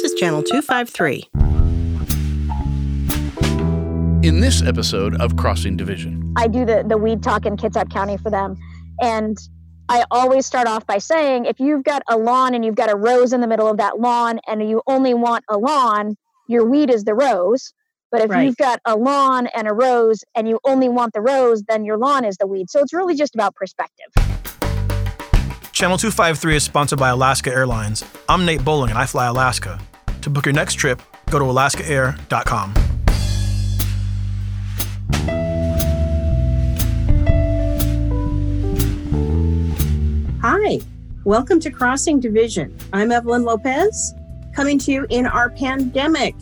This is Channel 253. In this episode of Crossing Division, I do the, the weed talk in Kitsap County for them. And I always start off by saying if you've got a lawn and you've got a rose in the middle of that lawn and you only want a lawn, your weed is the rose. But if Right. you've got a lawn and a rose and you only want the rose, then your lawn is the weed. So it's really just about perspective. Channel 253 is sponsored by Alaska Airlines. I'm Nate Bowling and I fly Alaska. To book your next trip, go to alaskaair.com. Hi, welcome to Crossing Division. I'm Evelyn Lopez, coming to you in our pandemic.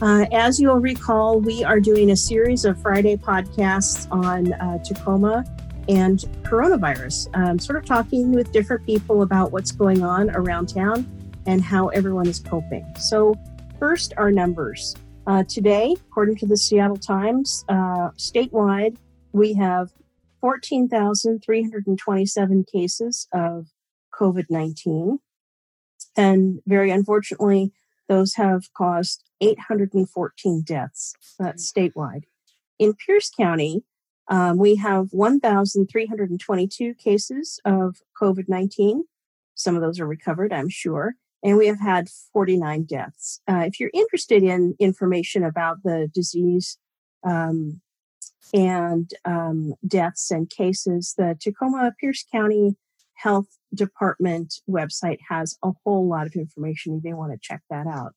Uh, as you'll recall, we are doing a series of Friday podcasts on uh, Tacoma and coronavirus, um, sort of talking with different people about what's going on around town and how everyone is coping. So, first, our numbers. Uh, today, according to the Seattle Times, uh, statewide, we have 14,327 cases of COVID 19. And very unfortunately, those have caused 814 deaths. That's statewide. In Pierce County, um, we have 1,322 cases of COVID 19. Some of those are recovered, I'm sure. And we have had 49 deaths. Uh, if you're interested in information about the disease, um, and um, deaths and cases, the Tacoma Pierce County Health Department website has a whole lot of information. You may want to check that out.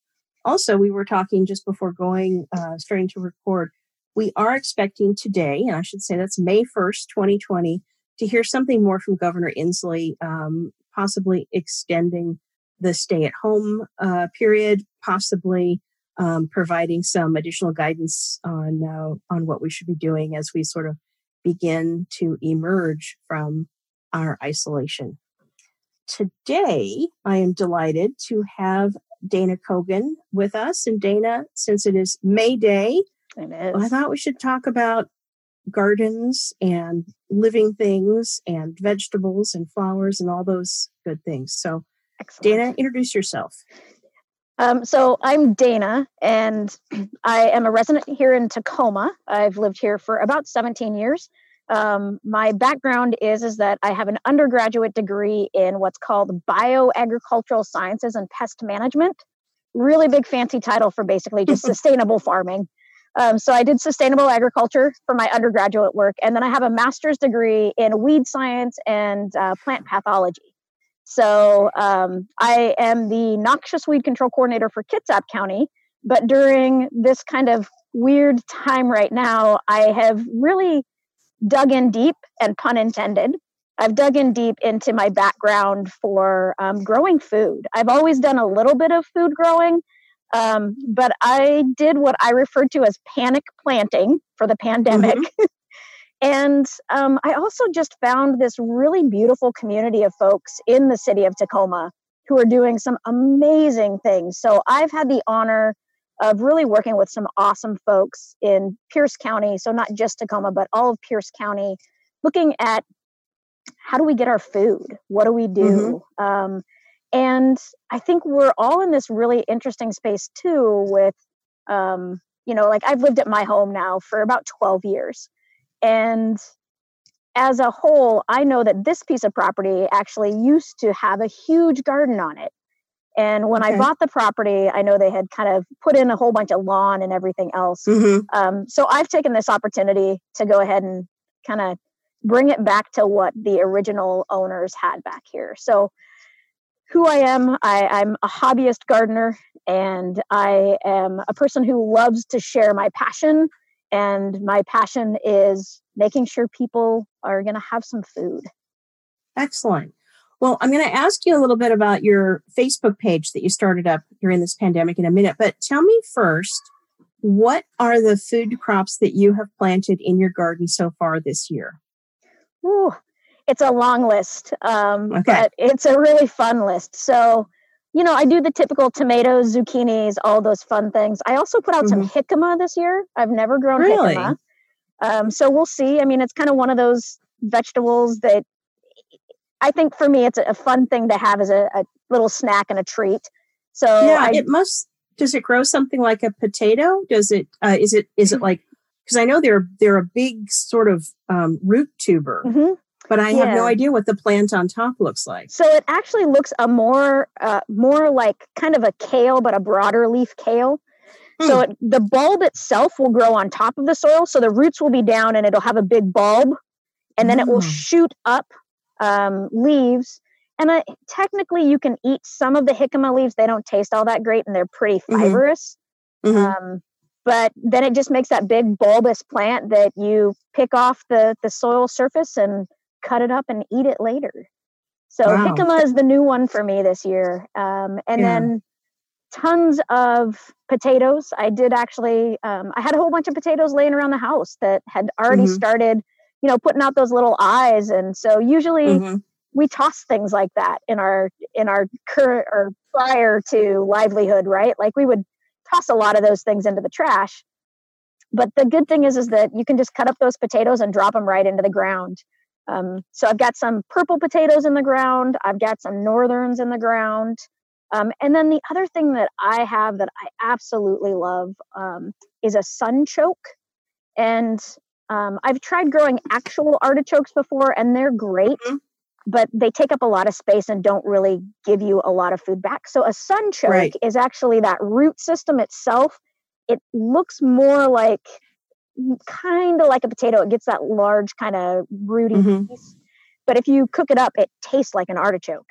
Also, we were talking just before going, uh, starting to record. We are expecting today, and I should say that's May 1st, 2020, to hear something more from Governor Inslee, um, possibly extending the stay at home uh, period, possibly um, providing some additional guidance on uh, on what we should be doing as we sort of begin to emerge from our isolation. Today, I am delighted to have Dana Kogan with us. And Dana, since it is May Day, I thought we should talk about gardens and living things and vegetables and flowers and all those good things. So, Excellent. Dana, introduce yourself. Um, so I'm Dana, and I am a resident here in Tacoma. I've lived here for about 17 years. Um, my background is is that I have an undergraduate degree in what's called bioagricultural sciences and pest management. Really big fancy title for basically just sustainable farming. Um, so I did sustainable agriculture for my undergraduate work, and then I have a master's degree in weed science and uh, plant pathology. So um, I am the noxious weed control coordinator for Kitsap County. But during this kind of weird time right now, I have really dug in deep, and pun intended. I've dug in deep into my background for um, growing food. I've always done a little bit of food growing, um, but I did what I referred to as panic planting for the pandemic. And um, I also just found this really beautiful community of folks in the city of Tacoma who are doing some amazing things. So I've had the honor of really working with some awesome folks in Pierce County. So not just Tacoma, but all of Pierce County, looking at how do we get our food? What do we do? Um, and I think we're all in this really interesting space too with, um, you know, like I've lived at my home now for about 12 years. And as a whole, I know that this piece of property actually used to have a huge garden on it. And when I bought the property, I know they had kind of put in a whole bunch of lawn and everything else. Mm-hmm. Um, so I've taken this opportunity to go ahead and kind of bring it back to what the original owners had back here. So, who I am, I, I'm a hobbyist gardener, and I am a person who loves to share my passion. And my passion is making sure people are going to have some food. Excellent. Well, I'm going to ask you a little bit about your Facebook page that you started up during this pandemic in a minute, but tell me first, what are the food crops that you have planted in your garden so far this year? Ooh, it's a long list, um, Okay. but it's a really fun list. So, you know, I do the typical tomatoes, zucchinis, all those fun things. I also put out some jicama this year. I've never grown Mm-hmm. Really? jicama. Um, so we'll see. I mean, it's kind of one of those vegetables that I think for me, it's a, a fun thing to have as a, a little snack and a treat. So yeah, I, it must. Does it grow something like a potato? Does it? Uh, is it? Is it like? Because I know they're they're a big sort of um, root tuber, Mhm. But I have no idea what the plant on top looks like. So it actually looks a more uh, more like kind of a kale, but a broader leaf kale. So Hmm. it, the bulb itself will grow on top of the soil. So the roots will be down, and it'll have a big bulb, and then it will Oh. shoot up um, leaves. And I, technically, you can eat some of the jicama leaves. They don't taste all that great, and they're pretty Mhm. fibrous. Mhm. Um, but then it just makes that big bulbous plant that you pick off the the soil surface and cut it up and eat it later. So Wow. jicama is the new one for me this year. Um, and Yeah. then tons of potatoes. I did actually. Um, I had a whole bunch of potatoes laying around the house that had already Mhm. started, you know, putting out those little eyes. And so usually Mhm. we toss things like that in our in our current or prior to livelihood right like we would toss a lot of those things into the trash but the good thing is is that you can just cut up those potatoes and drop them right into the ground um, so i've got some purple potatoes in the ground i've got some northerns in the ground um, and then the other thing that i have that i absolutely love um, is a sunchoke and um, i've tried growing actual artichokes before and they're great Mhm. but they take up a lot of space and don't really give you a lot of food back. So a sunchoke Right. is actually that root system itself. It looks more like kind of like a potato. It gets that large kind of rooty Mhm. piece. But if you cook it up, it tastes like an artichoke.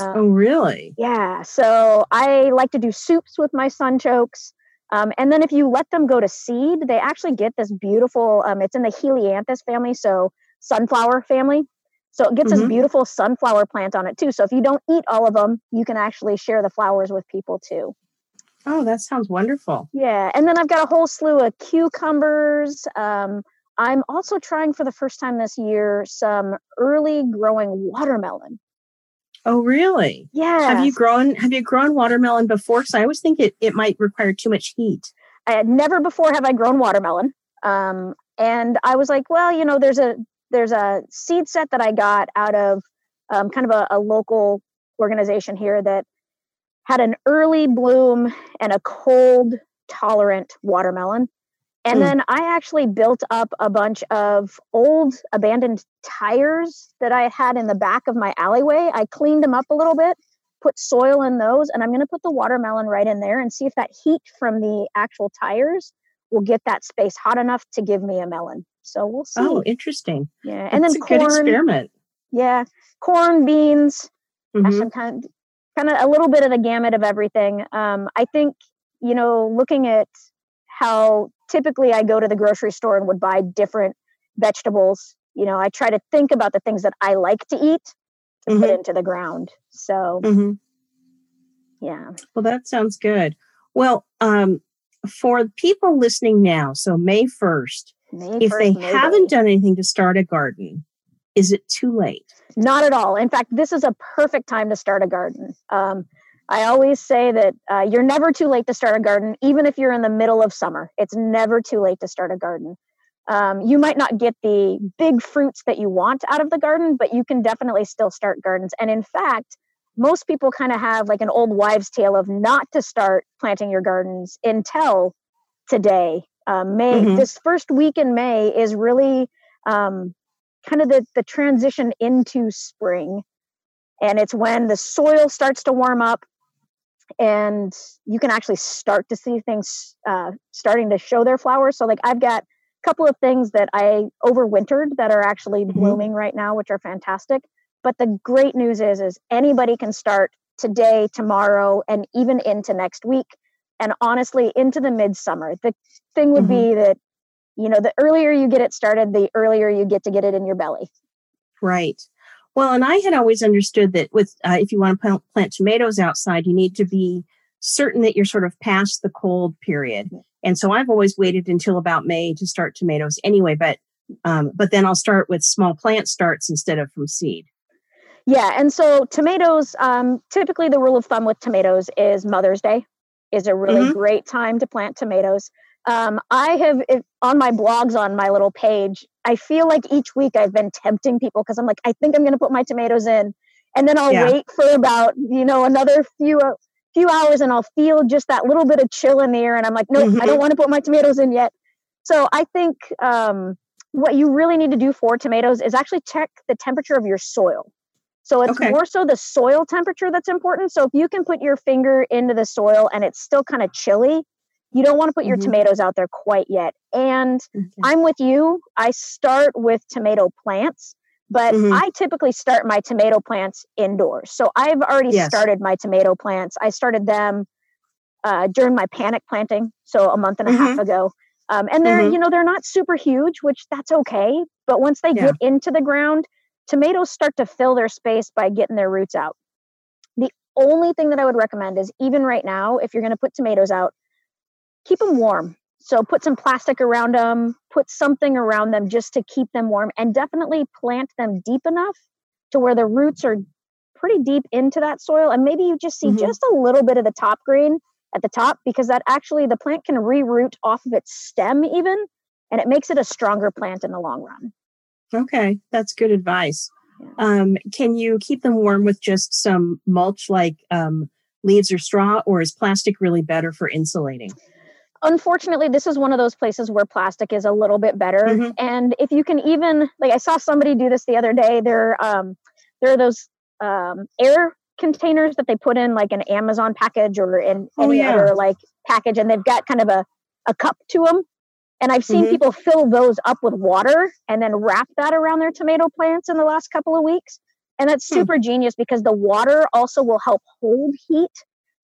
Um, Oh, really? yeah. So I like to do soups with my sunchokes. Um, and then if you let them go to seed, they actually get this beautiful, um, it's in the Helianthus family, so sunflower family. So it gets this Mhm. beautiful sunflower plant on it too. So if you don't eat all of them, you can actually share the flowers with people too. Oh, that sounds wonderful. Yeah. And then I've got a whole slew of cucumbers. Um, I'm also trying for the first time this year some early growing watermelon. Oh, really? Yeah. Have you grown Have you grown watermelon before? Because I always think it it might require too much heat. I had never before have I grown watermelon. Um, and I was like, well, you know, there's a there's a seed set that I got out of um, kind of a, a local organization here that had an early bloom and a cold tolerant watermelon. And Mm. then I actually built up a bunch of old abandoned tires that I had in the back of my alleyway. I cleaned them up a little bit, put soil in those, and I'm going to put the watermelon right in there and see if that heat from the actual tires will get that space hot enough to give me a melon. So we'll see. Oh, interesting. yeah, and then a good corn. experiment. Yeah, corn, beans. Gosh, Mhm. I'm kind of, a little bit of the gamut of everything. Um, I think you know, looking at how typically I go to the grocery store and would buy different vegetables. You know, I try to think about the things that I like to eat to put Mhm. into the ground. So Mhm. yeah, Well, that sounds good. Well, um, for people listening now, so May first, May if they 1st, May haven't Day. done anything to start a garden, is it too late? Not at all. In fact, this is a perfect time to start a garden. Um, I always say that uh, you're never too late to start a garden, even if you're in the middle of summer. It's never too late to start a garden. Um, you might not get the big fruits that you want out of the garden, but you can definitely still start gardens. And in fact, most people kind of have like an old wives' tale of not to start planting your gardens until today. Um, May, Mhm. this first week in May is really um, kind of the, the transition into spring. And it's when the soil starts to warm up and you can actually start to see things uh, starting to show their flowers. So, like, I've got a couple of things that I overwintered that are actually Mhm. blooming right now, which are fantastic. But the great news is, is anybody can start today, tomorrow, and even into next week. And honestly, into the midsummer. The thing would Mhm. be that, you know, the earlier you get it started, the earlier you get to get it in your belly. Right. Well, and I had always understood that with uh, if you want to plant, tomatoes outside, you need to be certain that you're sort of past the cold period. And so I've always waited until about May to start tomatoes anyway. But um, but then I'll start with small plant starts instead of from seed. Yeah, and so tomatoes. Um, typically, the rule of thumb with tomatoes is Mother's Day is a really Mhm. great time to plant tomatoes. Um, I have if, on my blogs on my little page. I feel like each week I've been tempting people because I'm like, I think I'm going to put my tomatoes in, and then I'll Yeah. wait for about you know another few uh, few hours and I'll feel just that little bit of chill in the air. And I'm like, no, mm-hmm. I don't want to put my tomatoes in yet. So I think um, what you really need to do for tomatoes is actually check the temperature of your soil. So it's okay. more so the soil temperature that's important. So if you can put your finger into the soil and it's still kind of chilly, you don't want to put your mm-hmm. tomatoes out there quite yet. And okay. I'm with you. I start with tomato plants, but mm-hmm. I typically start my tomato plants indoors. So I've already yes. started my tomato plants. I started them uh, during my panic planting, so a month and a mm-hmm. half ago. Um, and they're, mm-hmm. you know, they're not super huge, which that's okay. But once they yeah. get into the ground, tomatoes start to fill their space by getting their roots out. The only thing that I would recommend is even right now, if you're going to put tomatoes out, keep them warm. So put some plastic around them, put something around them just to keep them warm, and definitely plant them deep enough to where the roots are pretty deep into that soil. And maybe you just see mm-hmm. just a little bit of the top green at the top because that actually the plant can reroot off of its stem even and it makes it a stronger plant in the long run. Okay, that's good advice. Um, can you keep them warm with just some mulch like um, leaves or straw, or is plastic really better for insulating? Unfortunately, this is one of those places where plastic is a little bit better. Mm-hmm. And if you can even, like, I saw somebody do this the other day. There, um, there are those um, air containers that they put in like an Amazon package or in oh, any yeah. other like package, and they've got kind of a, a cup to them. And I've seen mm-hmm. people fill those up with water and then wrap that around their tomato plants in the last couple of weeks. And that's hmm. super hmm. genius because the water also will help hold heat.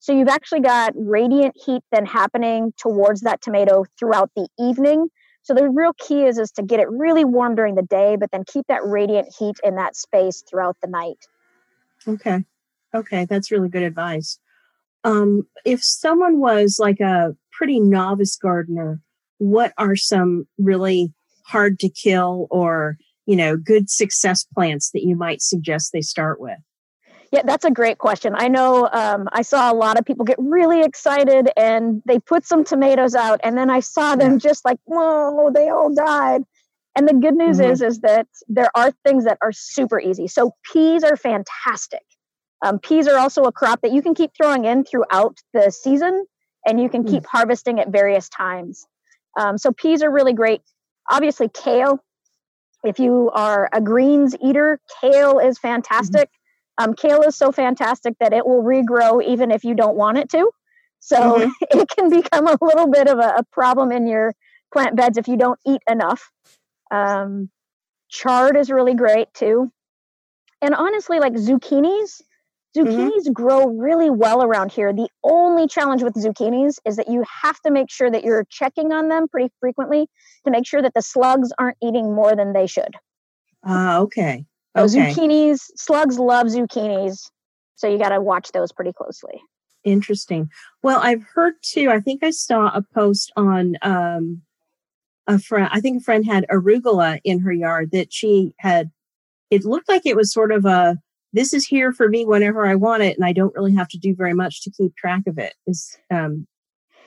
So you've actually got radiant heat then happening towards that tomato throughout the evening. So the real key is is to get it really warm during the day, but then keep that radiant heat in that space throughout the night. Okay. Okay, that's really good advice. Um, if someone was like a pretty novice gardener, what are some really hard to kill or you know good success plants that you might suggest they start with? Yeah, that's a great question. I know um, I saw a lot of people get really excited and they put some tomatoes out, and then I saw them yeah. just like, whoa, they all died. And the good news mm-hmm. is, is that there are things that are super easy. So peas are fantastic. Um, peas are also a crop that you can keep throwing in throughout the season and you can mm. keep harvesting at various times. Um, so peas are really great. Obviously, kale. If you are a greens eater, kale is fantastic. Mm-hmm. Um, kale is so fantastic that it will regrow even if you don't want it to. So mm-hmm. it can become a little bit of a, a, problem in your plant beds if you don't eat enough. Um, chard is really great too. And honestly, like zucchinis, Mm-hmm. Zucchinis mm-hmm. grow really well around here. The only challenge with zucchinis is that you have to make sure that you're checking on them pretty frequently to make sure that the slugs aren't eating more than they should. Ah, uh, okay. Okay. zucchinis, slugs love zucchinis. So you got to watch those pretty closely. Interesting. Well, I've heard too, I think I saw a post on um, a friend, I think a friend had arugula in her yard that she had, it looked like it was sort of a, this is here for me whenever I want it, and I don't really have to do very much to keep track of it. Is um,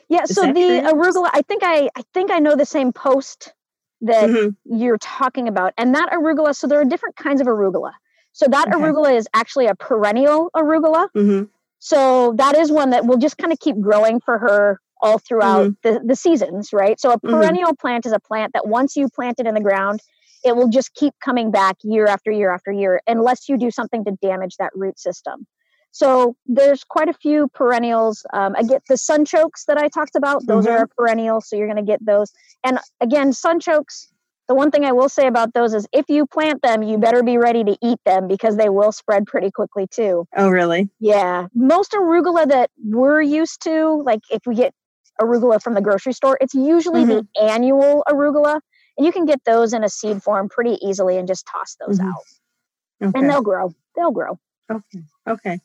yeah. Is so the true? arugula, I think I I think I know the same post that mm-hmm. you're talking about, and that arugula. So there are different kinds of arugula. So that okay. arugula is actually a perennial arugula. Mm-hmm. So that is one that will just kind of keep growing for her all throughout mm-hmm. the, the seasons, right? So a mm-hmm. perennial plant is a plant that once you plant it in the ground, it will just keep coming back year after year after year unless you do something to damage that root system. So there's quite a few perennials. Um, I get the sunchokes that I talked about; those mm-hmm. are perennials, so you're going to get those. And again, sunchokes. The one thing I will say about those is if you plant them, you better be ready to eat them because they will spread pretty quickly too. Oh, really? Yeah. Most arugula that we're used to, like if we get arugula from the grocery store, it's usually mm-hmm. the annual arugula. And you can get those in a seed form pretty easily and just toss those mm-hmm. out. Okay. And they'll grow. They'll grow. Okay. Okay.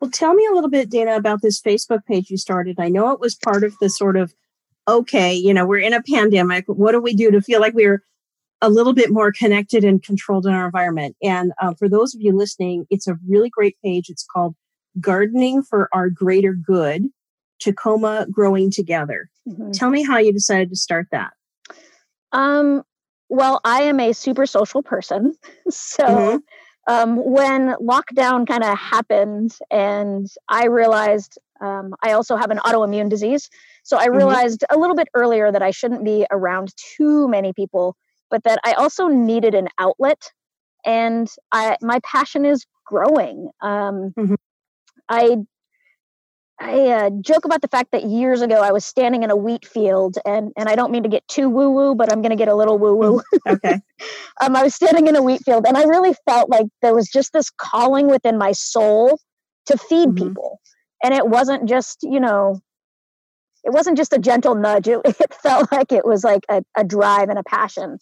Well, tell me a little bit, Dana, about this Facebook page you started. I know it was part of the sort of, okay, you know, we're in a pandemic. What do we do to feel like we're a little bit more connected and controlled in our environment? And uh, for those of you listening, it's a really great page. It's called Gardening for Our Greater Good Tacoma Growing Together. Mm-hmm. Tell me how you decided to start that. Um, well, I am a super social person. So mm-hmm. Um, when lockdown kind of happened and I realized Um, I also have an autoimmune disease. So I Mhm. realized a little bit earlier that I shouldn't be around too many people, but that I also needed an outlet. And I, my passion is growing. Um, Mhm. I I uh, joke about the fact that years ago I was standing in a wheat field, and and I don't mean to get too woo woo, but I'm going to get a little woo woo. Okay. um, I was standing in a wheat field, and I really felt like there was just this calling within my soul to feed Mhm. people, and it wasn't just you know, it wasn't just a gentle nudge. It, it felt like it was like a, a drive and a passion.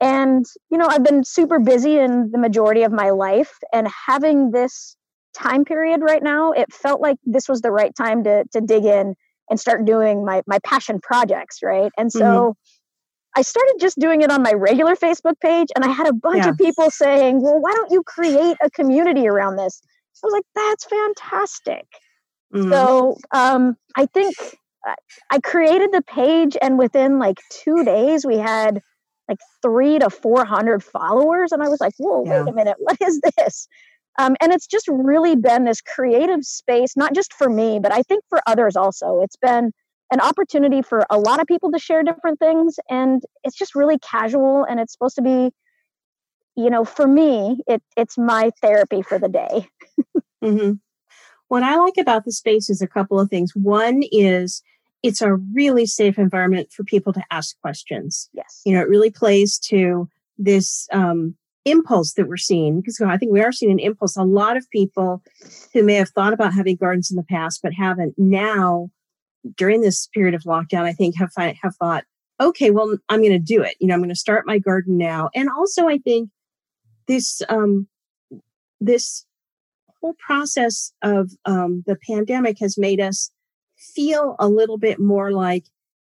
And you know, I've been super busy in the majority of my life, and having this time period right now, it felt like this was the right time to to dig in and start doing my my passion projects, right? And so Mhm. I started just doing it on my regular Facebook page, and I had a bunch Yeah. of people saying, "Well, why don't you create a community around this?" I was like, "That's fantastic." Mhm. So um, I think I- created the page, and within like two days, we had like three to four hundred followers, and I was like, "Whoa, Yeah. wait a minute, what is this?" Um, and it's just really been this creative space, not just for me, but I think for others also. It's been an opportunity for a lot of people to share different things, and it's just really casual, and it's supposed to be, you know, for me, it it's my therapy for the day. hmm What I like about the space is a couple of things. One is it's a really safe environment for people to ask questions. Yes. You know, it really plays to this um, impulse that we're seeing because I think we are seeing an impulse. A lot of people who may have thought about having gardens in the past but haven't now during this period of lockdown, I think have have thought, okay, well, I'm going to do it. You know, I'm going to start my garden now. And also, I think this um, this whole process of um, the pandemic has made us feel a little bit more like,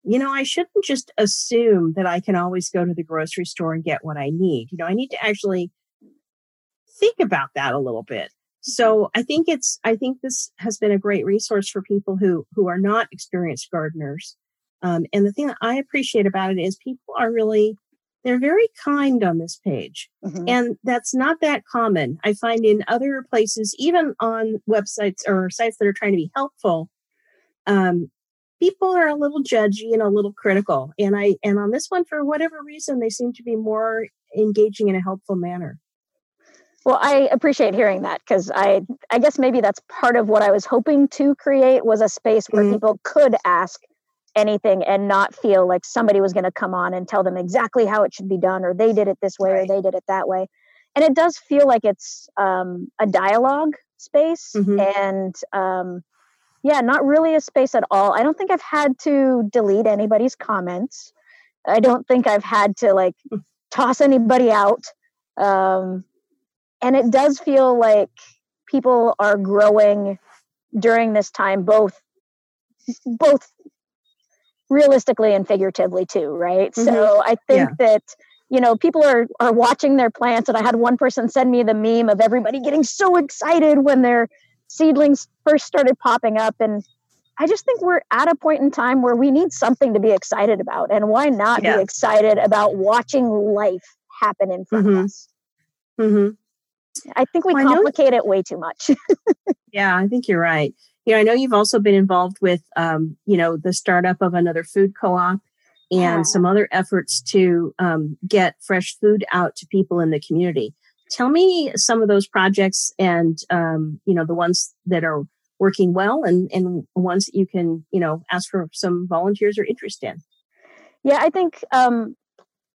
you know, I shouldn't just assume that I can always go to the grocery store and get what I need. You know, I need to actually think about that a little bit. So I think it's I think this has been a great resource for people who who are not experienced gardeners. Um, and the thing that I appreciate about it is people are really they're very kind on this page. Mhm. And that's not that common. I find in other places, even on websites or sites that are trying to be helpful, um, people are a little judgy and a little critical. And I and on this one, for whatever reason, they seem to be more engaging in a helpful manner. Well, I appreciate hearing that because I I guess maybe that's part of what I was hoping to create was a space where Mhm. people could ask anything and not feel like somebody was going to come on and tell them exactly how it should be done or they did it this way Right. or they did it that way. And it does feel like it's um, a dialogue space Mhm. and um, yeah, not really a space at all. I don't think I've had to delete anybody's comments. I don't think I've had to like toss anybody out. Um, and it does feel like people are growing during this time, both both realistically and figuratively too, right? So I think that you know people are are watching their plants, and I had one person send me the meme of everybody getting so excited when their seedlings first started popping up, and I just think we're at a point in time where we need something to be excited about, and why not Yeah. be excited about watching life happen in front Mhm. of us? hmm I think we Well, complicate it way too much. Yeah, I think you're right. You know, I know you've also been involved with, um, you know, the startup of another food co-op and Yeah. some other efforts to um, get fresh food out to people in the community. Tell me some of those projects and, um, you know, the ones that are working well and, and ones that you can, you know, ask for some volunteers or interest in. Yeah, I think um,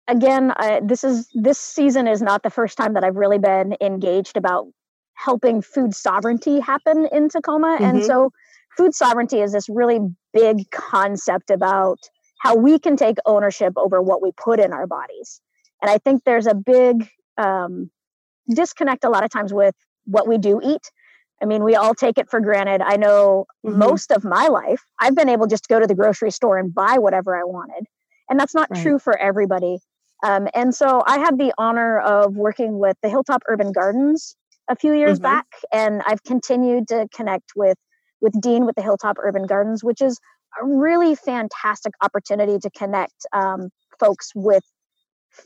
again, I, this is this season is not the first time that I've really been engaged about helping food sovereignty happen in Tacoma, and Mhm. so food sovereignty is this really big concept about how we can take ownership over what we put in our bodies, and I think there's a big um, disconnect a lot of times with what we do eat. I mean, we all take it for granted. I know Mhm. most of my life, I've been able just to go to the grocery store and buy whatever I wanted. And that's not Right. true for everybody. Um, and so I had the honor of working with the Hilltop Urban Gardens a few years Mhm. back, and I've continued to connect with with Dean with the Hilltop Urban Gardens, which is a really fantastic opportunity to connect um, folks with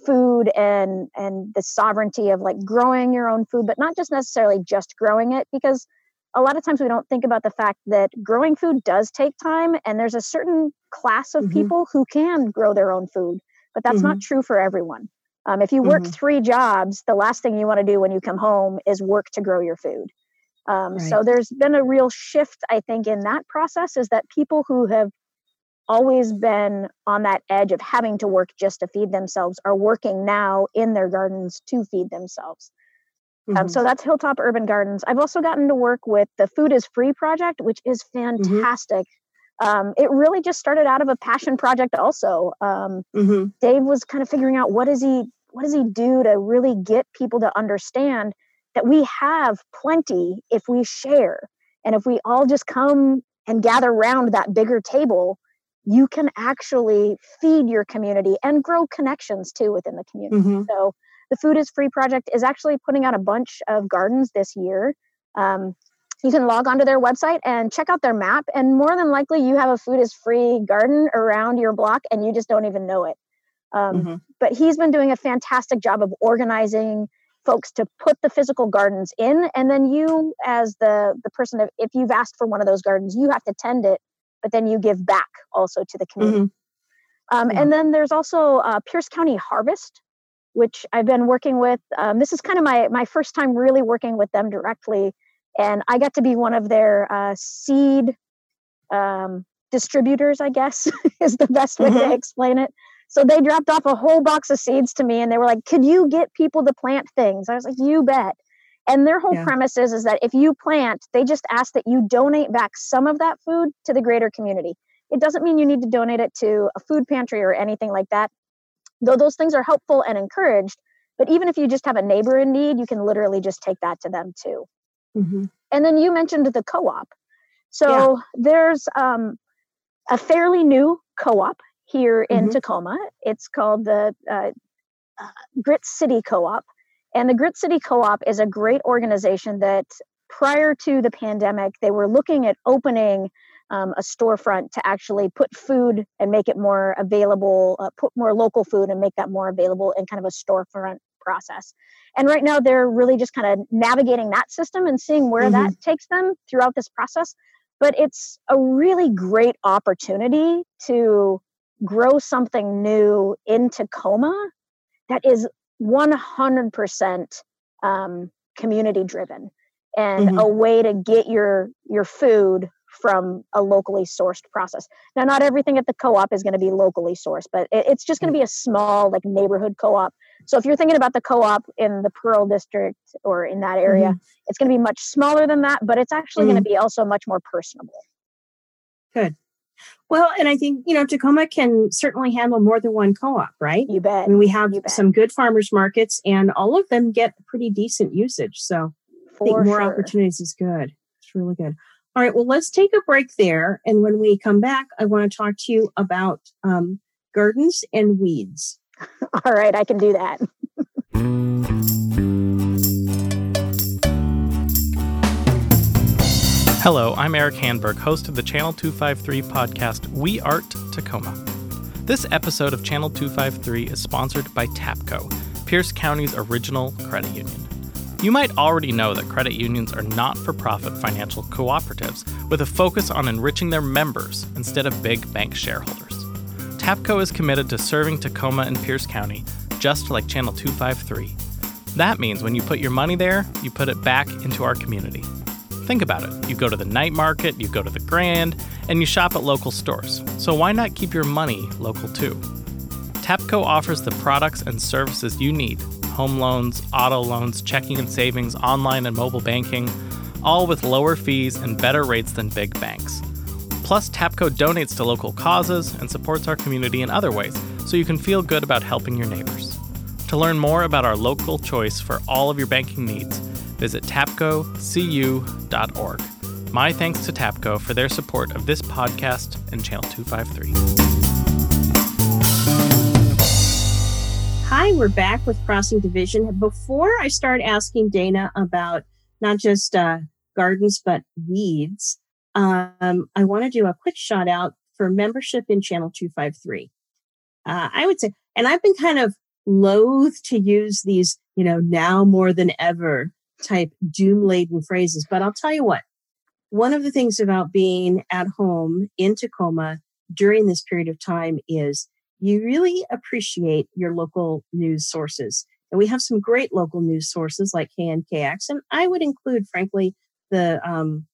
food and and the sovereignty of like growing your own food, but not just necessarily just growing it, because a lot of times we don't think about the fact that growing food does take time and there's a certain class of Mhm. people who can grow their own food but that's not Mhm. true for everyone um, if you work Mhm. three jobs the last thing you want to do when you come home is work to grow your food um, so there's been a real shift i think in that process is that people who have always been on that edge of having to work just to feed themselves are working now in their gardens to feed themselves um, Mhm. so that's Hilltop Urban Gardens. I've also gotten to work with the Food is Free project, which is fantastic. Um, it really just started out of a passion project. Also, um, Mhm. Dave was kind of figuring out what does he what does he do to really get people to understand that we have plenty if we share, and if we all just come and gather around that bigger table, you can actually feed your community and grow connections too within the community. Mhm. So the Food is Free project is actually putting out a bunch of gardens this year. Um, you can log onto their website and check out their map, and more than likely, you have a Food is Free garden around your block, and you just don't even know it. Um, Mhm. But he's been doing a fantastic job of organizing folks to put the physical gardens in, and then you, as the the person, if you've asked for one of those gardens, you have to tend it, but then you give back also to the community. Mhm. Um, Yeah. And then there's also uh, Pierce County Harvest, which I've been working with. Um, this is kind of my my first time really working with them directly, and I got to be one of their uh, seed um, distributors. I guess is the best way to Mhm. explain it. So they dropped off a whole box of seeds to me, and they were like, "Could you get people to plant things?" I was like, "You bet." And their whole Yeah. premise is, is that if you plant, they just ask that you donate back some of that food to the greater community. It doesn't mean you need to donate it to a food pantry or anything like that, though those things are helpful and encouraged. But even if you just have a neighbor in need, you can literally just take that to them too. Mhm. And then you mentioned the co-op. So Yeah. there's um, a fairly new co-op here in Mhm. Tacoma. It's called the uh, uh, Grit City Co-op, and the Grit City Co-op is a great organization that prior to the pandemic, they were looking at opening um, a storefront to actually put food and make it more available, uh, put more local food and make that more available in kind of a storefront process. And right now, they're really just kind of navigating that system and seeing where Mhm. that takes them throughout this process. But it's a really great opportunity to grow something new in Tacoma that is 100% um, community driven and Mhm. a way to get your your food from a locally sourced process. Now, not everything at the co-op is going to be locally sourced, but it, it's just going to be a small like neighborhood co-op. So if you're thinking about the co-op in the Pearl district or in that area, it's going to be much smaller than that, but it's actually going to be also much more personable. Well, and I think, you know, Tacoma can certainly handle more than one co op, right? You bet. And we have some good farmers markets and all of them get pretty decent usage. So I think more sure. opportunities is good. It's really good. All right. Well, let's take a break there. And when we come back, I want to talk to you about um, gardens and weeds. All right, I can do that. Hello, I'm Erik Hanberg, host of the Channel 253 podcast We Art Tacoma. This episode of Channel 253 is sponsored by TAPCO, Pierce County's original credit union. You might already know that credit unions are not for profit financial cooperatives with a focus on enriching their members instead of big bank shareholders. TAPCO is committed to serving Tacoma and Pierce County just like Channel 253. That means when you put your money there, you put it back into our community. Think about it. You go to the night market, you go to the Grand, and you shop at local stores. So why not keep your money local too? TAPCO offers the products and services you need home loans, auto loans, checking and savings, online and mobile banking, all with lower fees and better rates than big banks. Plus, TAPCO donates to local causes and supports our community in other ways, so you can feel good about helping your neighbors. To learn more about our local choice for all of your banking needs, visit tapcocu.org. My thanks to TAPCO for their support of this podcast and Channel 253. Hi, we're back with Crossing Division. Before I start asking Dana about not just uh, gardens, but weeds, um, I want to do a quick shout out for membership in Channel 253. Uh, I would say, and I've been kind of loath to use these, you know, now more than ever type doom laden phrases, but I'll tell you what, one of the things about being at home in Tacoma during this period of time is you really appreciate your local news sources. And we have some great local news sources like KNKX, and I would include, frankly, the um,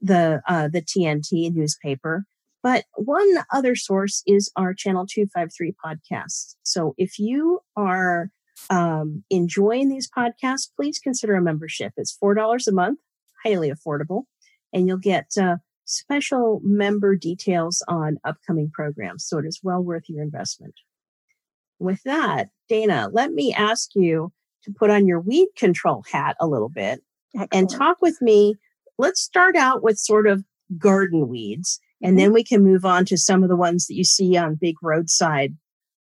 the uh, the TNT newspaper. But one other source is our Channel 253 podcast. So if you are um, enjoying these podcasts, please consider a membership. It's $4 a month, highly affordable, and you'll get uh, special member details on upcoming programs. So it is well worth your investment. With that, Dana, let me ask you to put on your weed control hat a little bit Excellent. and talk with me. Let's start out with sort of garden weeds, and mm-hmm. then we can move on to some of the ones that you see on big roadside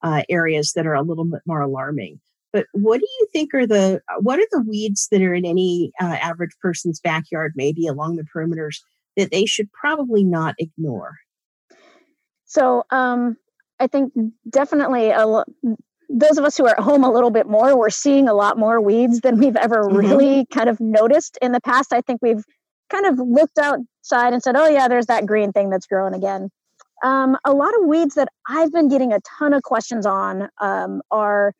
uh, areas that are a little bit more alarming. But what do you think are the what are the weeds that are in any uh, average person's backyard, maybe along the perimeters, that they should probably not ignore? So um, I think definitely a, those of us who are at home a little bit more, we're seeing a lot more weeds than we've ever mm-hmm. really kind of noticed in the past. I think we've kind of looked outside and said, "Oh yeah, there's that green thing that's growing again." Um, a lot of weeds that I've been getting a ton of questions on um, are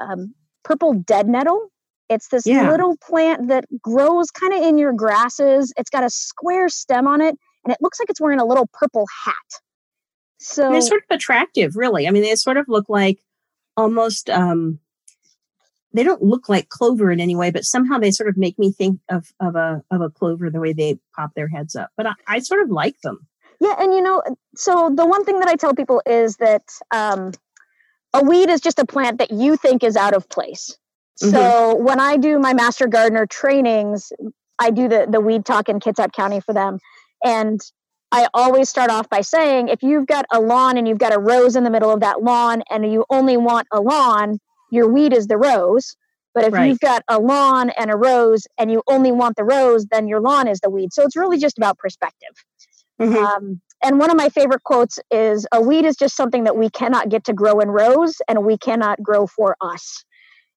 um, purple dead nettle. It's this yeah. little plant that grows kind of in your grasses. It's got a square stem on it, and it looks like it's wearing a little purple hat. So and they're sort of attractive, really. I mean, they sort of look like almost. Um, they don't look like clover in any way, but somehow they sort of make me think of of a of a clover the way they pop their heads up. But I, I sort of like them. Yeah, and you know, so the one thing that I tell people is that um, a weed is just a plant that you think is out of place. Mm-hmm. So when I do my master gardener trainings, I do the the weed talk in Kitsap County for them, and I always start off by saying if you've got a lawn and you've got a rose in the middle of that lawn, and you only want a lawn, your weed is the rose. But if right. you've got a lawn and a rose and you only want the rose, then your lawn is the weed. So it's really just about perspective. Mm-hmm. Um, and one of my favorite quotes is a weed is just something that we cannot get to grow in rows and we cannot grow for us.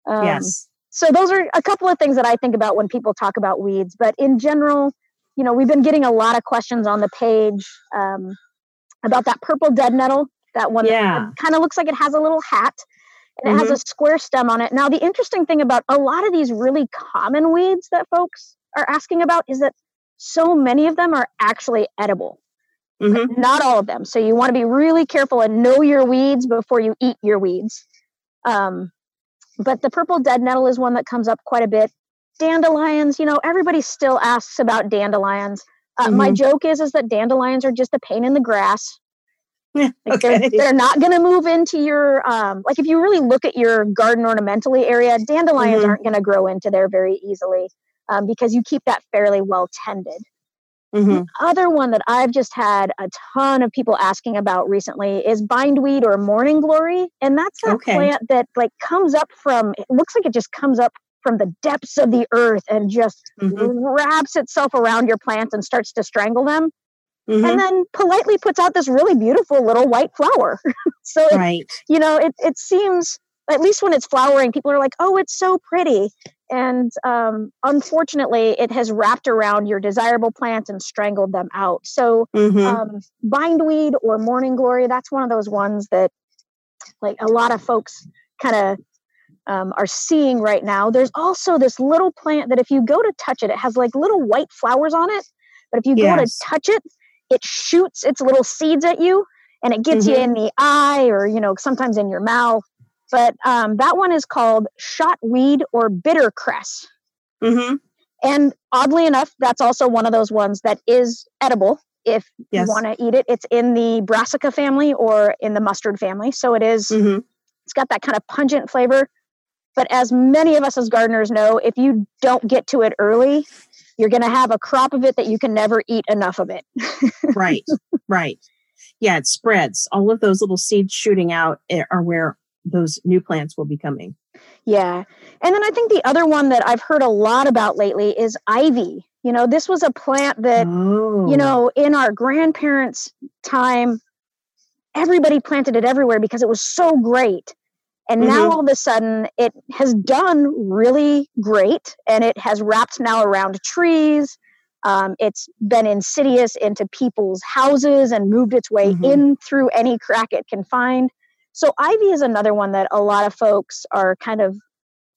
Um, yes. So those are a couple of things that I think about when people talk about weeds. But in general, you know, we've been getting a lot of questions on the page um, about that purple dead nettle. That one yeah. kind of looks like it has a little hat and mm-hmm. it has mm-hmm. a square stem on it. Now, the interesting thing about a lot of these really common weeds that folks are asking about is that so many of them are actually edible. Mm-hmm. Not all of them. So you want to be really careful and know your weeds before you eat your weeds. Um, but the purple dead nettle is one that comes up quite a bit. Dandelions, you know, everybody still asks about dandelions. Uh, mm-hmm. My joke is is that dandelions are just a pain in the grass. Yeah, like okay. they're, they're not going to move into your um, like if you really look at your garden ornamentally area, dandelions mm-hmm. aren't going to grow into there very easily um, because you keep that fairly well tended. Mm-hmm. The other one that I've just had a ton of people asking about recently is bindweed or morning glory. And that's that okay. plant that like comes up from it looks like it just comes up from the depths of the earth and just mm-hmm. wraps itself around your plants and starts to strangle them. Mm-hmm. And then politely puts out this really beautiful little white flower. so it, right. you know, it it seems at least when it's flowering, people are like, "Oh, it's so pretty." And um, unfortunately it has wrapped around your desirable plants and strangled them out so mm-hmm. um, bindweed or morning glory that's one of those ones that like a lot of folks kind of um, are seeing right now there's also this little plant that if you go to touch it it has like little white flowers on it but if you yes. go to touch it it shoots its little seeds at you and it gets mm-hmm. you in the eye or you know sometimes in your mouth but um, that one is called shotweed or bitter cress. Mm-hmm. And oddly enough, that's also one of those ones that is edible if yes. you want to eat it. It's in the brassica family or in the mustard family. So it is, mm-hmm. it's got that kind of pungent flavor. But as many of us as gardeners know, if you don't get to it early, you're going to have a crop of it that you can never eat enough of it. right, right. Yeah, it spreads. All of those little seeds shooting out eh, are where those new plants will be coming. Yeah. And then I think the other one that I've heard a lot about lately is ivy. You know, this was a plant that, oh. you know, in our grandparents' time, everybody planted it everywhere because it was so great. And mm-hmm. now all of a sudden it has done really great and it has wrapped now around trees. Um, it's been insidious into people's houses and moved its way Mhm. in through any crack it can find. So ivy is another one that a lot of folks are kind of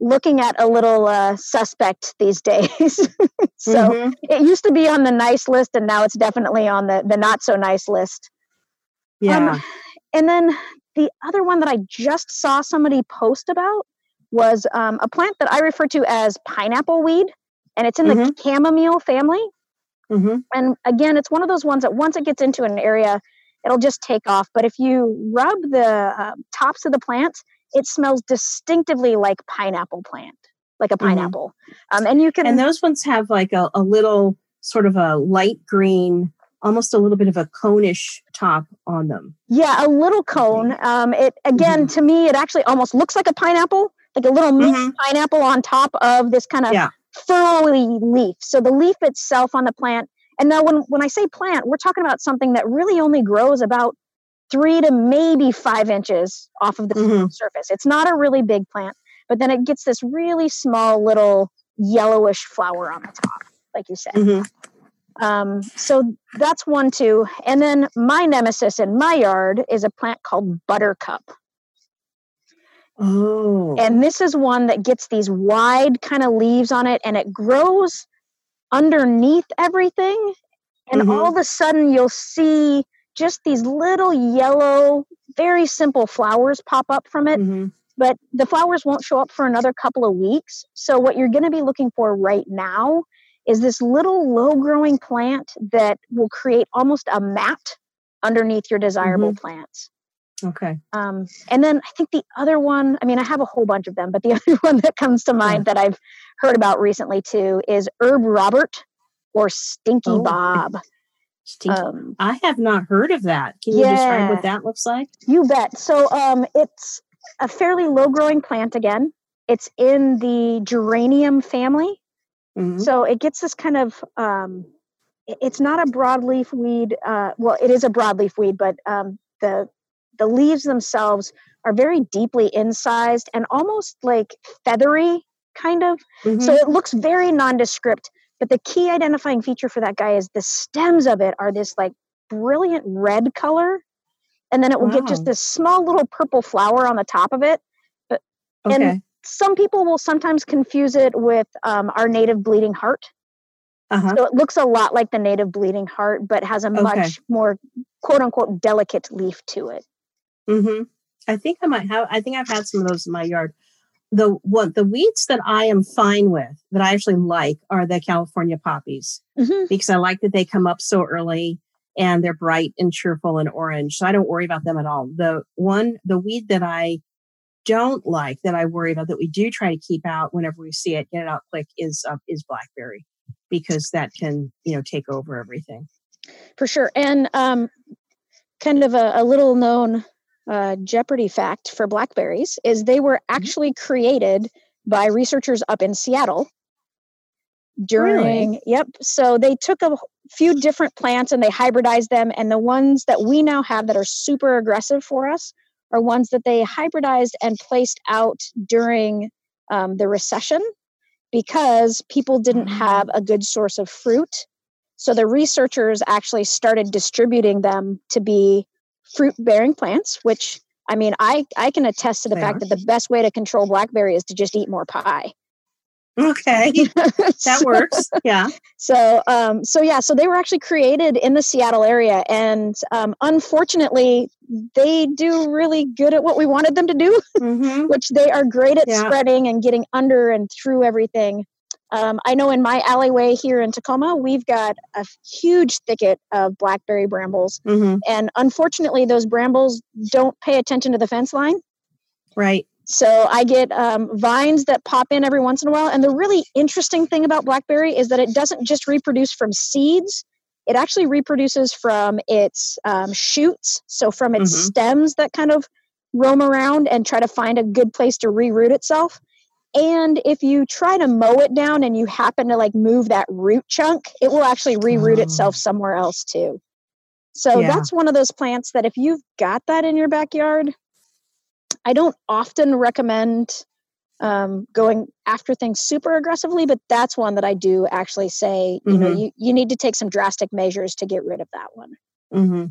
looking at a little uh, suspect these days. so Mhm. it used to be on the nice list, and now it's definitely on the the not so nice list. yeah. Um, and then the other one that I just saw somebody post about was um, a plant that I refer to as pineapple weed, and it's in the chamomile family. hmm And again, it's one of those ones that once it gets into an area, it'll just take off. But if you rub the uh, tops of the plants, it smells distinctively like pineapple plant, like a Mhm. pineapple. Um, and you can And those ones have like a, a little sort of a light green, almost a little bit of a conish top on them. Yeah, a little cone. Um, it again Mm-hmm. to me, it actually almost looks like a pineapple, like a little Mhm. pineapple on top of this kind of Yeah. furrowy leaf. So the leaf itself on the plant. And now, when when I say plant, we're talking about something that really only grows about three to maybe five inches off of the Mhm. surface. It's not a really big plant, but then it gets this really small little yellowish flower on the top, like you said. Mhm. Um, so that's one too. And then my nemesis in my yard is a plant called buttercup. Oh. And this is one that gets these wide kind of leaves on it and it grows underneath everything. And Mhm. all of a sudden you'll see just these little yellow, very simple flowers pop up from it. Mhm. But the flowers won't show up for another couple of weeks. So what you're going to be looking for right now is this little low growing plant that will create almost a mat underneath your desirable plants. Okay. Um, and then I think the other one, I mean, I have a whole bunch of them, but the other one that comes to mind that I've heard about recently too is Herb Robert or Stinky Oh. Bob. Stink- Um, I have not heard of that. Can you describe what that looks like? you bet. So um, it's a fairly low growing plant again. It's in the geranium family. Mhm. So it gets this kind of, um, it's not a broadleaf weed. Uh, well, it is a broadleaf weed, but um, the the leaves themselves are very deeply incised and almost like feathery, kind of. Mhm. So it looks very nondescript. But the key identifying feature for that guy is the stems of it are this like brilliant red color, and then it will get just this small little purple flower on the top of it. and- okay. Some people will sometimes confuse it with um, our native bleeding heart. Uh-huh. So it looks a lot like the native bleeding heart, but has a Okay. much more quote unquote delicate leaf to it. Hmm I think I might have. I think I've had some of those in my yard. The what the weeds that I am fine with, that I actually like, are the California poppies Mhm. because I like that they come up so early and they're bright and cheerful and orange. So I don't worry about them at all. The one, the weed that I don't like, that I worry about, that we do try to keep out whenever we see it, get it out quick, is uh, is blackberry because that can you know take over everything. For sure. And um, kind of a, a little known uh, Jeopardy fact for blackberries is they were actually created by researchers up in Seattle during, yep. So they took a few different plants and they hybridized them. And the ones that we now have that are super aggressive for us are ones that they hybridized and placed out during um, the recession because people didn't Mm. have a good source of fruit. So the researchers actually started distributing them to be fruit bearing plants, which I mean, I, I can attest to the They fact are. that the best way to control blackberry is to just eat more pie. Okay, that works. Yeah. So, um, so yeah, so they were actually created in the Seattle area, and um, unfortunately, they do really good at what we wanted them to do, hmm which they are great at Yeah. spreading and getting under and through everything. Um, I know in my alleyway here in Tacoma, we've got a huge thicket of blackberry brambles, hmm and unfortunately, those brambles don't pay attention to the fence line. Right. So I get um, vines that pop in every once in a while. And the really interesting thing about blackberry is that it doesn't just reproduce from seeds; it actually reproduces from its um, shoots. So from its Mhm. stems that kind of roam around and try to find a good place to reroot itself. And if you try to mow it down and you happen to like move that root chunk, it will actually reroot Oh. itself somewhere else too. So Yeah. that's one of those plants that if you've got that in your backyard, I don't often recommend um, going after things super aggressively, but that's one that I do actually say, you know, Mhm. you, you need to take some drastic measures to get rid of that one. hmm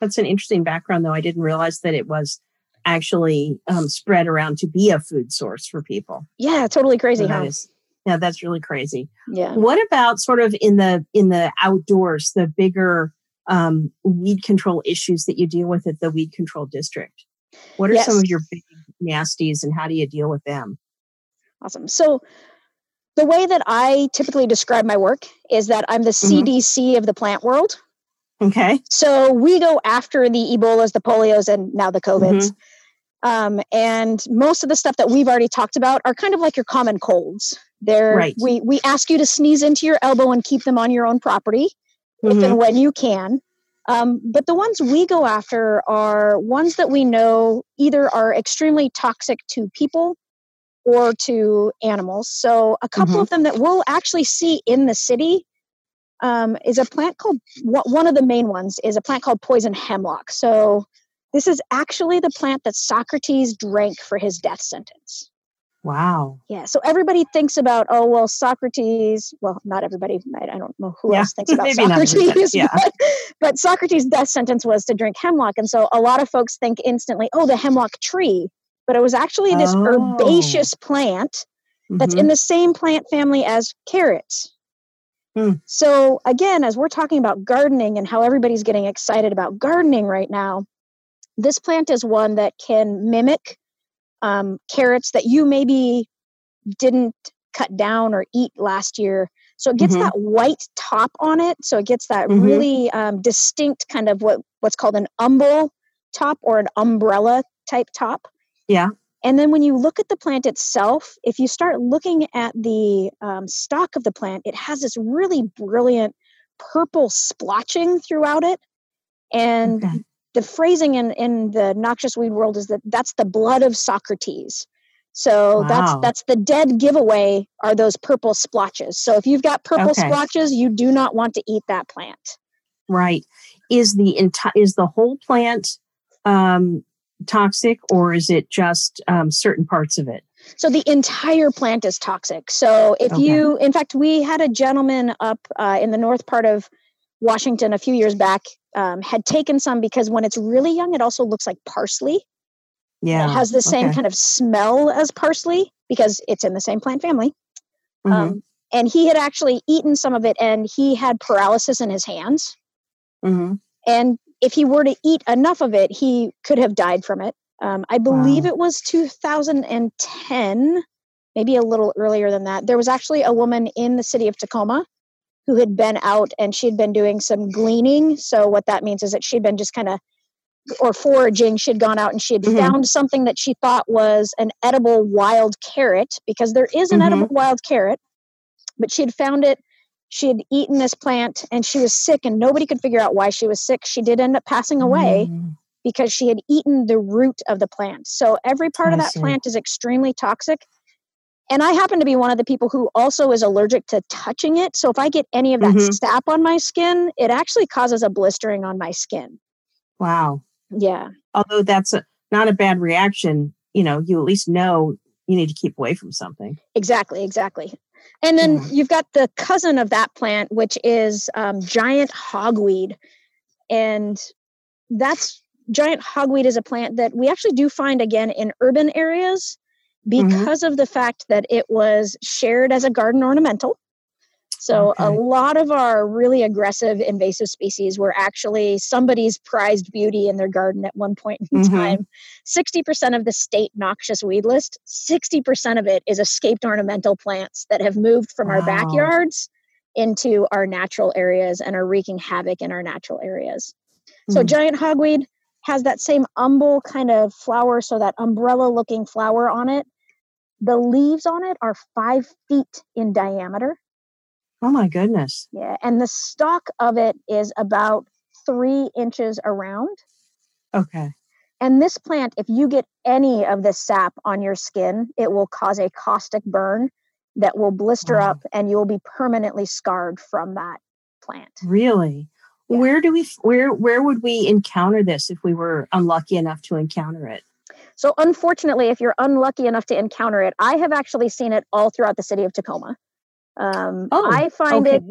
That's an interesting background, though. I didn't realize that it was actually um, spread around to be a food source for people. Yeah, totally crazy, So huh? is- yeah, that's really crazy. Yeah. What about sort of in the in the outdoors, the bigger um, weed control issues that you deal with at the weed control district? What are some of your big nasties, and how do you deal with them? Awesome. So, the way that I typically describe my work is that I'm the Mhm. CDC of the plant world. Okay. So we go after the Ebolas, the polios, and now the COVIDs. Um, and most of the stuff that we've already talked about are kind of like your common colds. They're, Right. we, we ask you to sneeze into your elbow and keep them on your own property if Mhm. and when you can. Um, but the ones we go after are ones that we know either are extremely toxic to people or to animals. So a couple Mhm. of them that we'll actually see in the city um, is a plant called one of the main ones is a plant called poison hemlock. So this is actually the plant that Socrates drank for his death sentence. Wow. Yeah. So everybody thinks about, oh, well, Socrates, well, not everybody, I, don't know who Yeah, else thinks about maybe not everybody, Socrates, yeah. but, but Socrates' death sentence was to drink hemlock. And so a lot of folks think instantly, oh, the hemlock tree. But it was actually this Oh. herbaceous plant that's Mhm. in the same plant family as carrots. Hmm. So, again, as we're talking about gardening and how everybody's getting excited about gardening right now, this plant is one that can mimic um, carrots that you maybe didn't cut down or eat last year. So it gets Mhm. that white top on it. So it gets that Mhm. really um, distinct kind of what what's called an umbel top or an umbrella type top. Yeah. And then when you look at the plant itself, if you start looking at the um, stalk of the plant, it has this really brilliant purple splotching throughout it. And Okay. The phrasing in, in the noxious weed world is that that's the blood of Socrates. So that's Wow. that's the dead giveaway are those purple splotches. So if you've got purple Okay. splotches, you do not want to eat that plant. Right. Is the entire is the whole plant um, toxic, or is it just um, certain parts of it? So the entire plant is toxic. So if Okay. you, in fact, we had a gentleman up uh, in the north part of Washington a few years back um, had taken some because when it's really young, it also looks like parsley. Yeah. It has the same okay. kind of smell as parsley because it's in the same plant family. Mhm. Um, and he had actually eaten some of it and he had paralysis in his hands. Mm-hmm. And if he were to eat enough of it, he could have died from it. Um, I believe Wow. it was 2010, maybe a little earlier than that. There was actually a woman in the city of Tacoma who had been out and she had been doing some gleaning. So, what that means is that she'd been just kind of or foraging, she'd gone out and she had Mhm. found something that she thought was an edible wild carrot because there is an Mhm. edible wild carrot, but she had found it. She had eaten this plant and she was sick, and nobody could figure out why she was sick. She did end up passing away Mm. because she had eaten the root of the plant. So every part of that see. plant is extremely toxic. And I happen to be one of the people who also is allergic to touching it. So if I get any of that Mhm. sap on my skin, it actually causes a blistering on my skin. Wow. Yeah. Although that's a, not a bad reaction, you know, you at least know you need to keep away from something. Exactly, exactly. And then Yeah. you've got the cousin of that plant, which is um, giant hogweed. And that's giant hogweed is a plant that we actually do find again in urban areas Mm-hmm. because of the fact that it was shared as a garden ornamental. So a lot of our really aggressive invasive species were actually somebody's prized beauty in their garden at one point in Mhm. time. 60% of the state noxious weed list, 60% of it is escaped ornamental plants that have moved from our backyards into our natural areas and are wreaking havoc in our natural areas. So Mm. giant hogweed has that same umbel kind of flower, so that umbrella looking flower on it. The leaves on it are five feet in diameter. Oh my goodness. Yeah, and the stalk of it is about three inches around. Okay. And this plant, if you get any of this sap on your skin, it will cause a caustic burn that will blister Wow. up and you'll be permanently scarred from that plant. Really? Yeah. Where do we where where would we encounter this if we were unlucky enough to encounter it? So, unfortunately, if you're unlucky enough to encounter it, I have actually seen it all throughout the city of Tacoma. Um, Oh, I find it,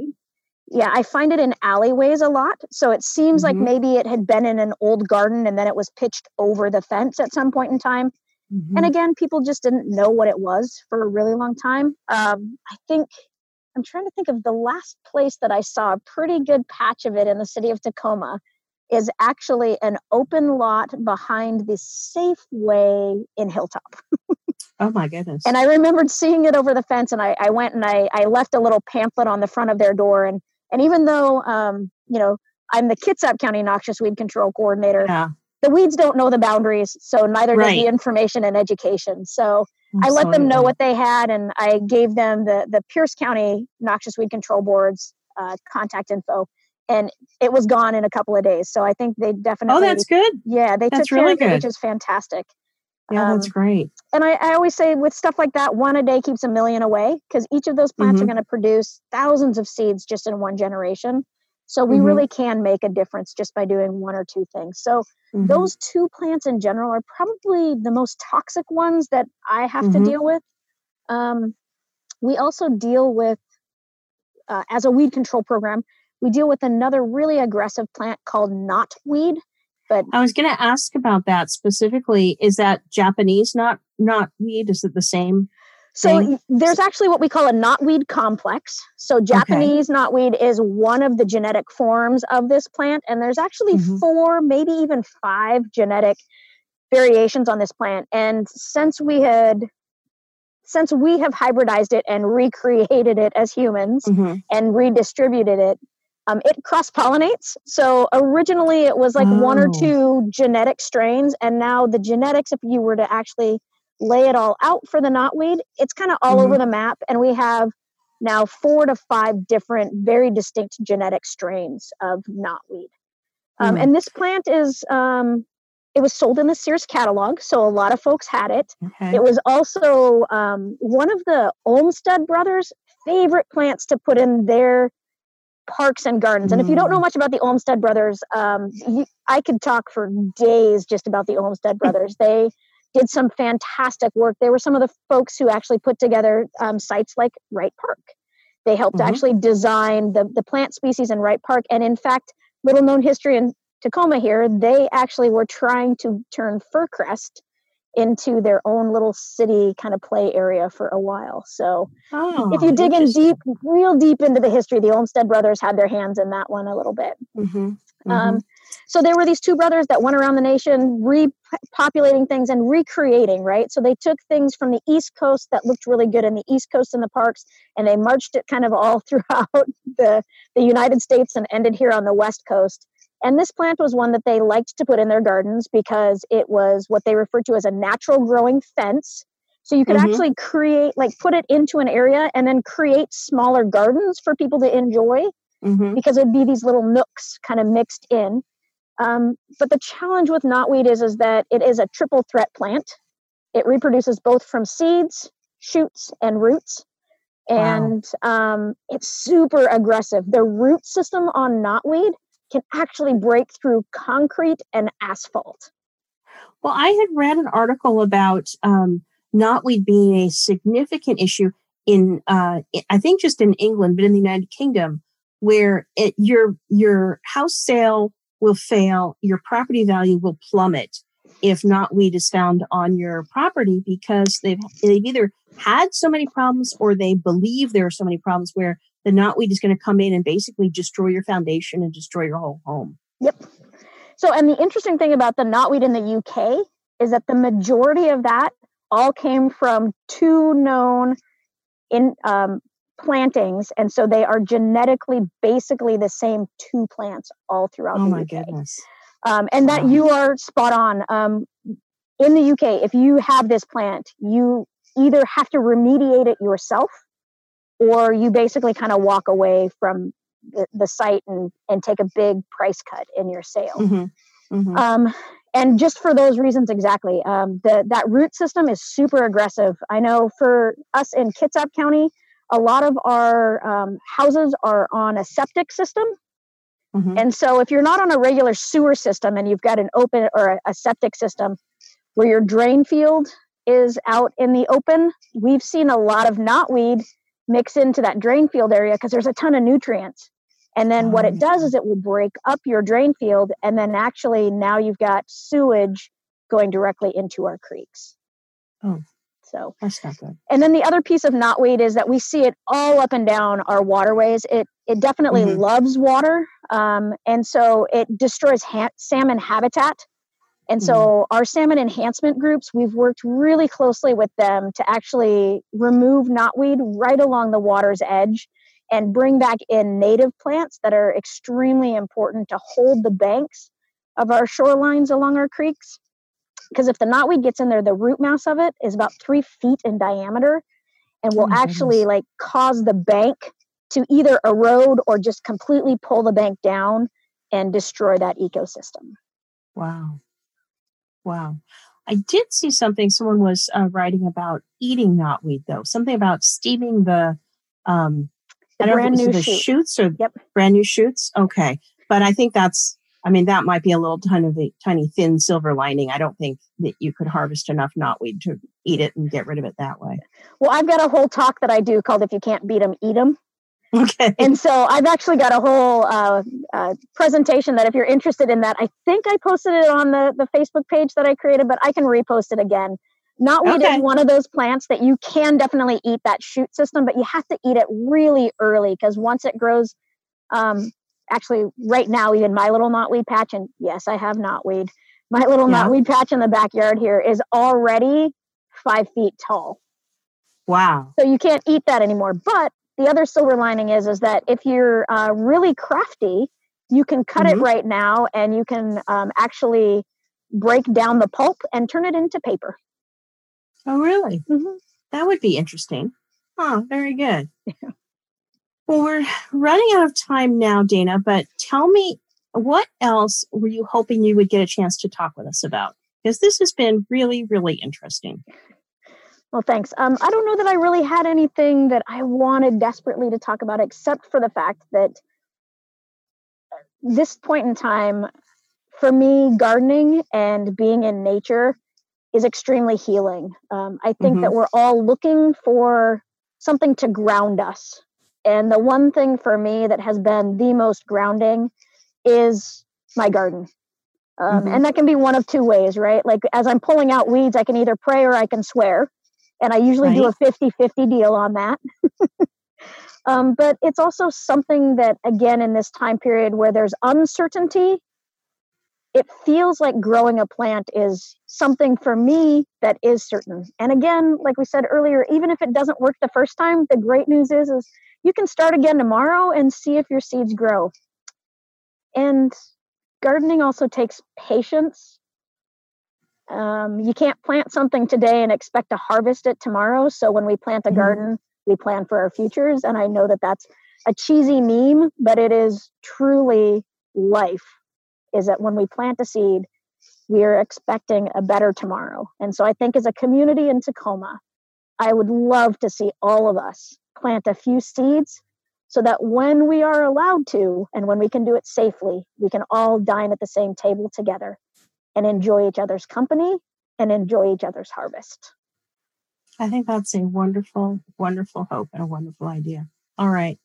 yeah, I find it in alleyways a lot. So it seems like Mhm. maybe it had been in an old garden and then it was pitched over the fence at some point in time. Mhm. And again, people just didn't know what it was for a really long time. Um, I think I'm trying to think of the last place that I saw a pretty good patch of it in the city of Tacoma is actually an open lot behind the Safeway in Hilltop. oh my goodness. And I remembered seeing it over the fence, and I, I went and I, I left a little pamphlet on the front of their door. And and even though um, you know I'm the Kitsap County Noxious Weed Control Coordinator, yeah. the weeds don't know the boundaries, so neither does the information and education. So I let them know what they had, and I gave them the the Pierce County Noxious Weed Control Board's uh, contact info, and it was gone in a couple of days. So I think they definitely, Oh, that's good. yeah, they that's took care really of it, which is fantastic. Yeah, that's Um, great. And I, I always say with stuff like that, one a day keeps a million away because each of those plants are Mhm. going to produce thousands of seeds just in one generation. So we Mhm. really can make a difference just by doing one or two things. So Mhm. those two plants in general are probably the most toxic ones that I have to deal with. Um, we also deal with, uh, as a weed control program, we deal with another really aggressive plant called knotweed. But I was going to ask about that specifically. Is that Japanese not not weed? Is it the same? so thing? there's actually what we call a knotweed complex. So Japanese knotweed is one of the genetic forms of this plant, and there's actually Mhm. four, maybe even five genetic variations on this plant. And since we had since we have hybridized it and recreated it as humans Mhm. and redistributed it, um, it cross pollinates. So originally it was like one or Oh. two genetic strains, and now the genetics, if you were to actually lay it all out for the knotweed, it's kind of all Mhm. over the map. And we have now four to five different, very distinct genetic strains of knotweed. Um, Mhm. And this plant is, um, it was sold in the Sears catalog, so a lot of folks had it. Okay. It was also um, one of the Olmsted brothers' favorite plants to put in their parks and gardens. And if you don't know much about the Olmsted brothers, um, you, I could talk for days just about the Olmsted brothers. they did some fantastic work. They were some of the folks who actually put together um, sites like Wright Park. They helped Mhm. actually design the, the plant species in Wright Park. And in fact, little known history in Tacoma here, they actually were trying to turn Fircrest into their own little city kind of play area for a while. So oh, if you dig in deep, real deep into the history, the Olmsted brothers had their hands in that one a little bit. Mhm. Um, so there were these two brothers that went around the nation repopulating things and recreating, right? So they took things from the East Coast that looked really good in the East Coast in the parks, and they marched it kind of all throughout the, the United States and ended here on the West Coast. And this plant was one that they liked to put in their gardens because it was what they referred to as a natural growing fence. So you could Mhm. actually create, like, put it into an area and then create smaller gardens for people to enjoy Mhm. because it'd be these little nooks kind of mixed in. Um, but the challenge with knotweed is, is that it is a triple threat plant. It reproduces both from seeds, shoots, and roots. And um, it's super aggressive. The root system on knotweed can actually break through concrete and asphalt. Well, I had read an article about um, knotweed being a significant issue in, uh, I- think, just in England, but in the United Kingdom, where it, your your house sale will fail, your property value will plummet if knotweed is found on your property because they've they've either had so many problems or they believe there are so many problems where the knotweed is going to come in and basically destroy your foundation and destroy your whole home. Yep. So, and the interesting thing about the knotweed in the UK is that the majority of that all came from two known in um, plantings, and so they are genetically basically the same two plants all throughout Oh the my UK. goodness! Um, and that you are spot on. Um, in the UK, if you have this plant, you either have to remediate it yourself, or you basically kind of walk away from the, the site and, and take a big price cut in your sale. hmm hmm Um, and just for those reasons exactly, um, the, that root system is super aggressive. I know for us in Kitsap County, a lot of our um, houses are on a septic system. hmm And so if you're not on a regular sewer system and you've got an open or a, a septic system, where your drain field is out in the open, we've seen a lot of knotweed mix into that drain field area because there's a ton of nutrients. And then what it does is it will break up your drain field, and then actually now you've got sewage going directly into our creeks. Oh. So That's not good. and then the other piece of knotweed is that we see it all up and down our waterways. It it definitely Mhm. loves water, um, and so it destroys ha- salmon habitat. And mm-hmm. so our salmon enhancement groups, we've worked really closely with them to actually remove knotweed right along the water's edge and bring back in native plants that are extremely important to hold the banks of our shorelines along our creeks because if the knotweed gets in there, the root mass of it is about three feet in diameter and will Oh actually goodness. like cause the bank to either erode or just completely pull the bank down and destroy that ecosystem. Wow. Wow. I did see something someone was uh, writing about eating knotweed, though. Something about steaming the, um, The I don't know brand new the shoot. shoots or Yep. brand new shoots. Okay. But I think that's, I mean, that might be a little tiny, tiny thin silver lining. I don't think that you could harvest enough knotweed to eat it and get rid of it that way. Well, I've got a whole talk that I do called "If You Can't Beat 'Em, Eat 'Em," Okay. and so I've actually got a whole uh, uh, presentation that if you're interested in that, I think I posted it on the the Facebook page that I created, but I can repost it again. Knotweed Okay. is one of those plants that you can definitely eat that shoot system, but you have to eat it really early because once it grows, um, actually right now even my little knotweed patch, and yes, I have knotweed. My little Yeah. knotweed patch in the backyard here is already five feet tall Wow. so you can't eat that anymore but the other silver lining is is that if you're uh, really crafty you can cut Mhm. it right now and you can um, actually break down the pulp and turn it into paper Oh, really? Mhm. That would be interesting. Oh, very good. Well, we're running out of time now, Dana, but tell me what else were you hoping you would get a chance to talk with us about? Because this has been really, really interesting. Well thanks. Um, i don't know that i really had anything that i wanted desperately to talk about except for the fact that this point in time for me gardening and being in nature is extremely healing. Um, i think that we're all looking for something to ground us. And the one thing for me that has been the most grounding is my garden. Um, Mhm. and that can be one of two ways right? Like as i'm pulling out weeds i can either pray or i can swear and i usually do a 50-50 deal on that. Um, but it's also something that again in this time period where there's uncertainty it feels like growing a plant is something for me that is certain. And again like we said earlier even if it doesn't work the first time the great news is is you can start again tomorrow and see if your seeds grow. And gardening also takes patience um, you can't plant something today and expect to harvest it tomorrow. So when we plant a Mhm. garden we plan for our futures. And i know that that's a cheesy meme but it is truly life is that when we plant a seed we are expecting a better tomorrow. And so i think as a community in tacoma i would love to see all of us plant a few seeds so that when we are allowed to and when we can do it safely we can all dine at the same table together and enjoy each other's company and enjoy each other's harvest I think that's a wonderful, wonderful hope and a wonderful idea. All right.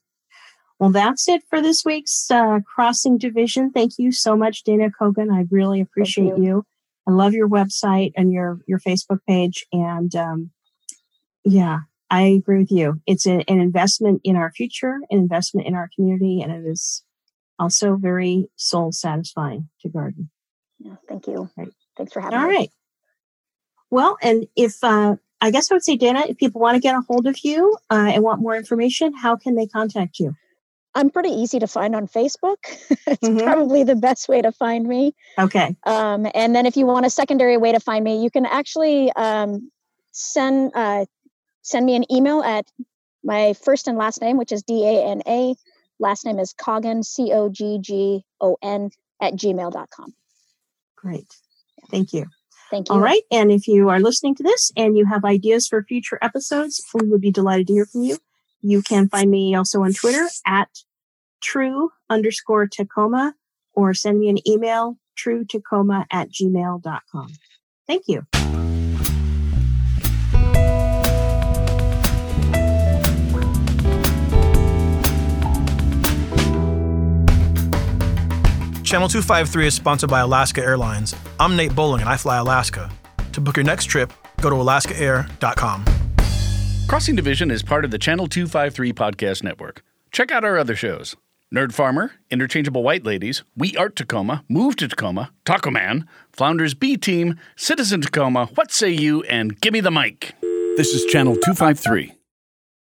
Well, that's it for this week's uh, Crossing Division. Thank you so much, Dana Coggon. I really appreciate you. you. I love your website and your your Facebook page. And um, yeah, I agree with you. It's a, an investment in our future, an investment in our community, and it is also very soul satisfying to garden. Yeah, thank you Right. thanks for having All me All right. Well, and if uh, I guess I would say, Dana, if people want to get a hold of you uh, and want more information, how can they contact you? i'm pretty easy to find on facebook it's Mhm. probably the best way to find me Okay. Um, and then if you want a secondary way to find me, you can actually um, send uh, send me an email at my first and last name, which is D A N A. Last name is Coggon, C O G G O N, at gmail.com. Great. Thank you. Thank you. All right. And if you are listening to this and you have ideas for future episodes, we would be delighted to hear from you. You can find me also on Twitter at true underscore Tacoma or send me an email, true Tacoma at gmail.com. Thank you. Channel 253 is sponsored by Alaska Airlines. I'm Nate Bowling and I fly Alaska. To book your next trip, go to alaskaair.com. Crossing Division is part of the Channel 253 podcast network. Check out our other shows Nerd Farmer, Interchangeable White Ladies, We Art Tacoma, Move to Tacoma, Taco Man, Flounders B Team, Citizen Tacoma, What Say You, and Gimme the Mic. This is Channel 253.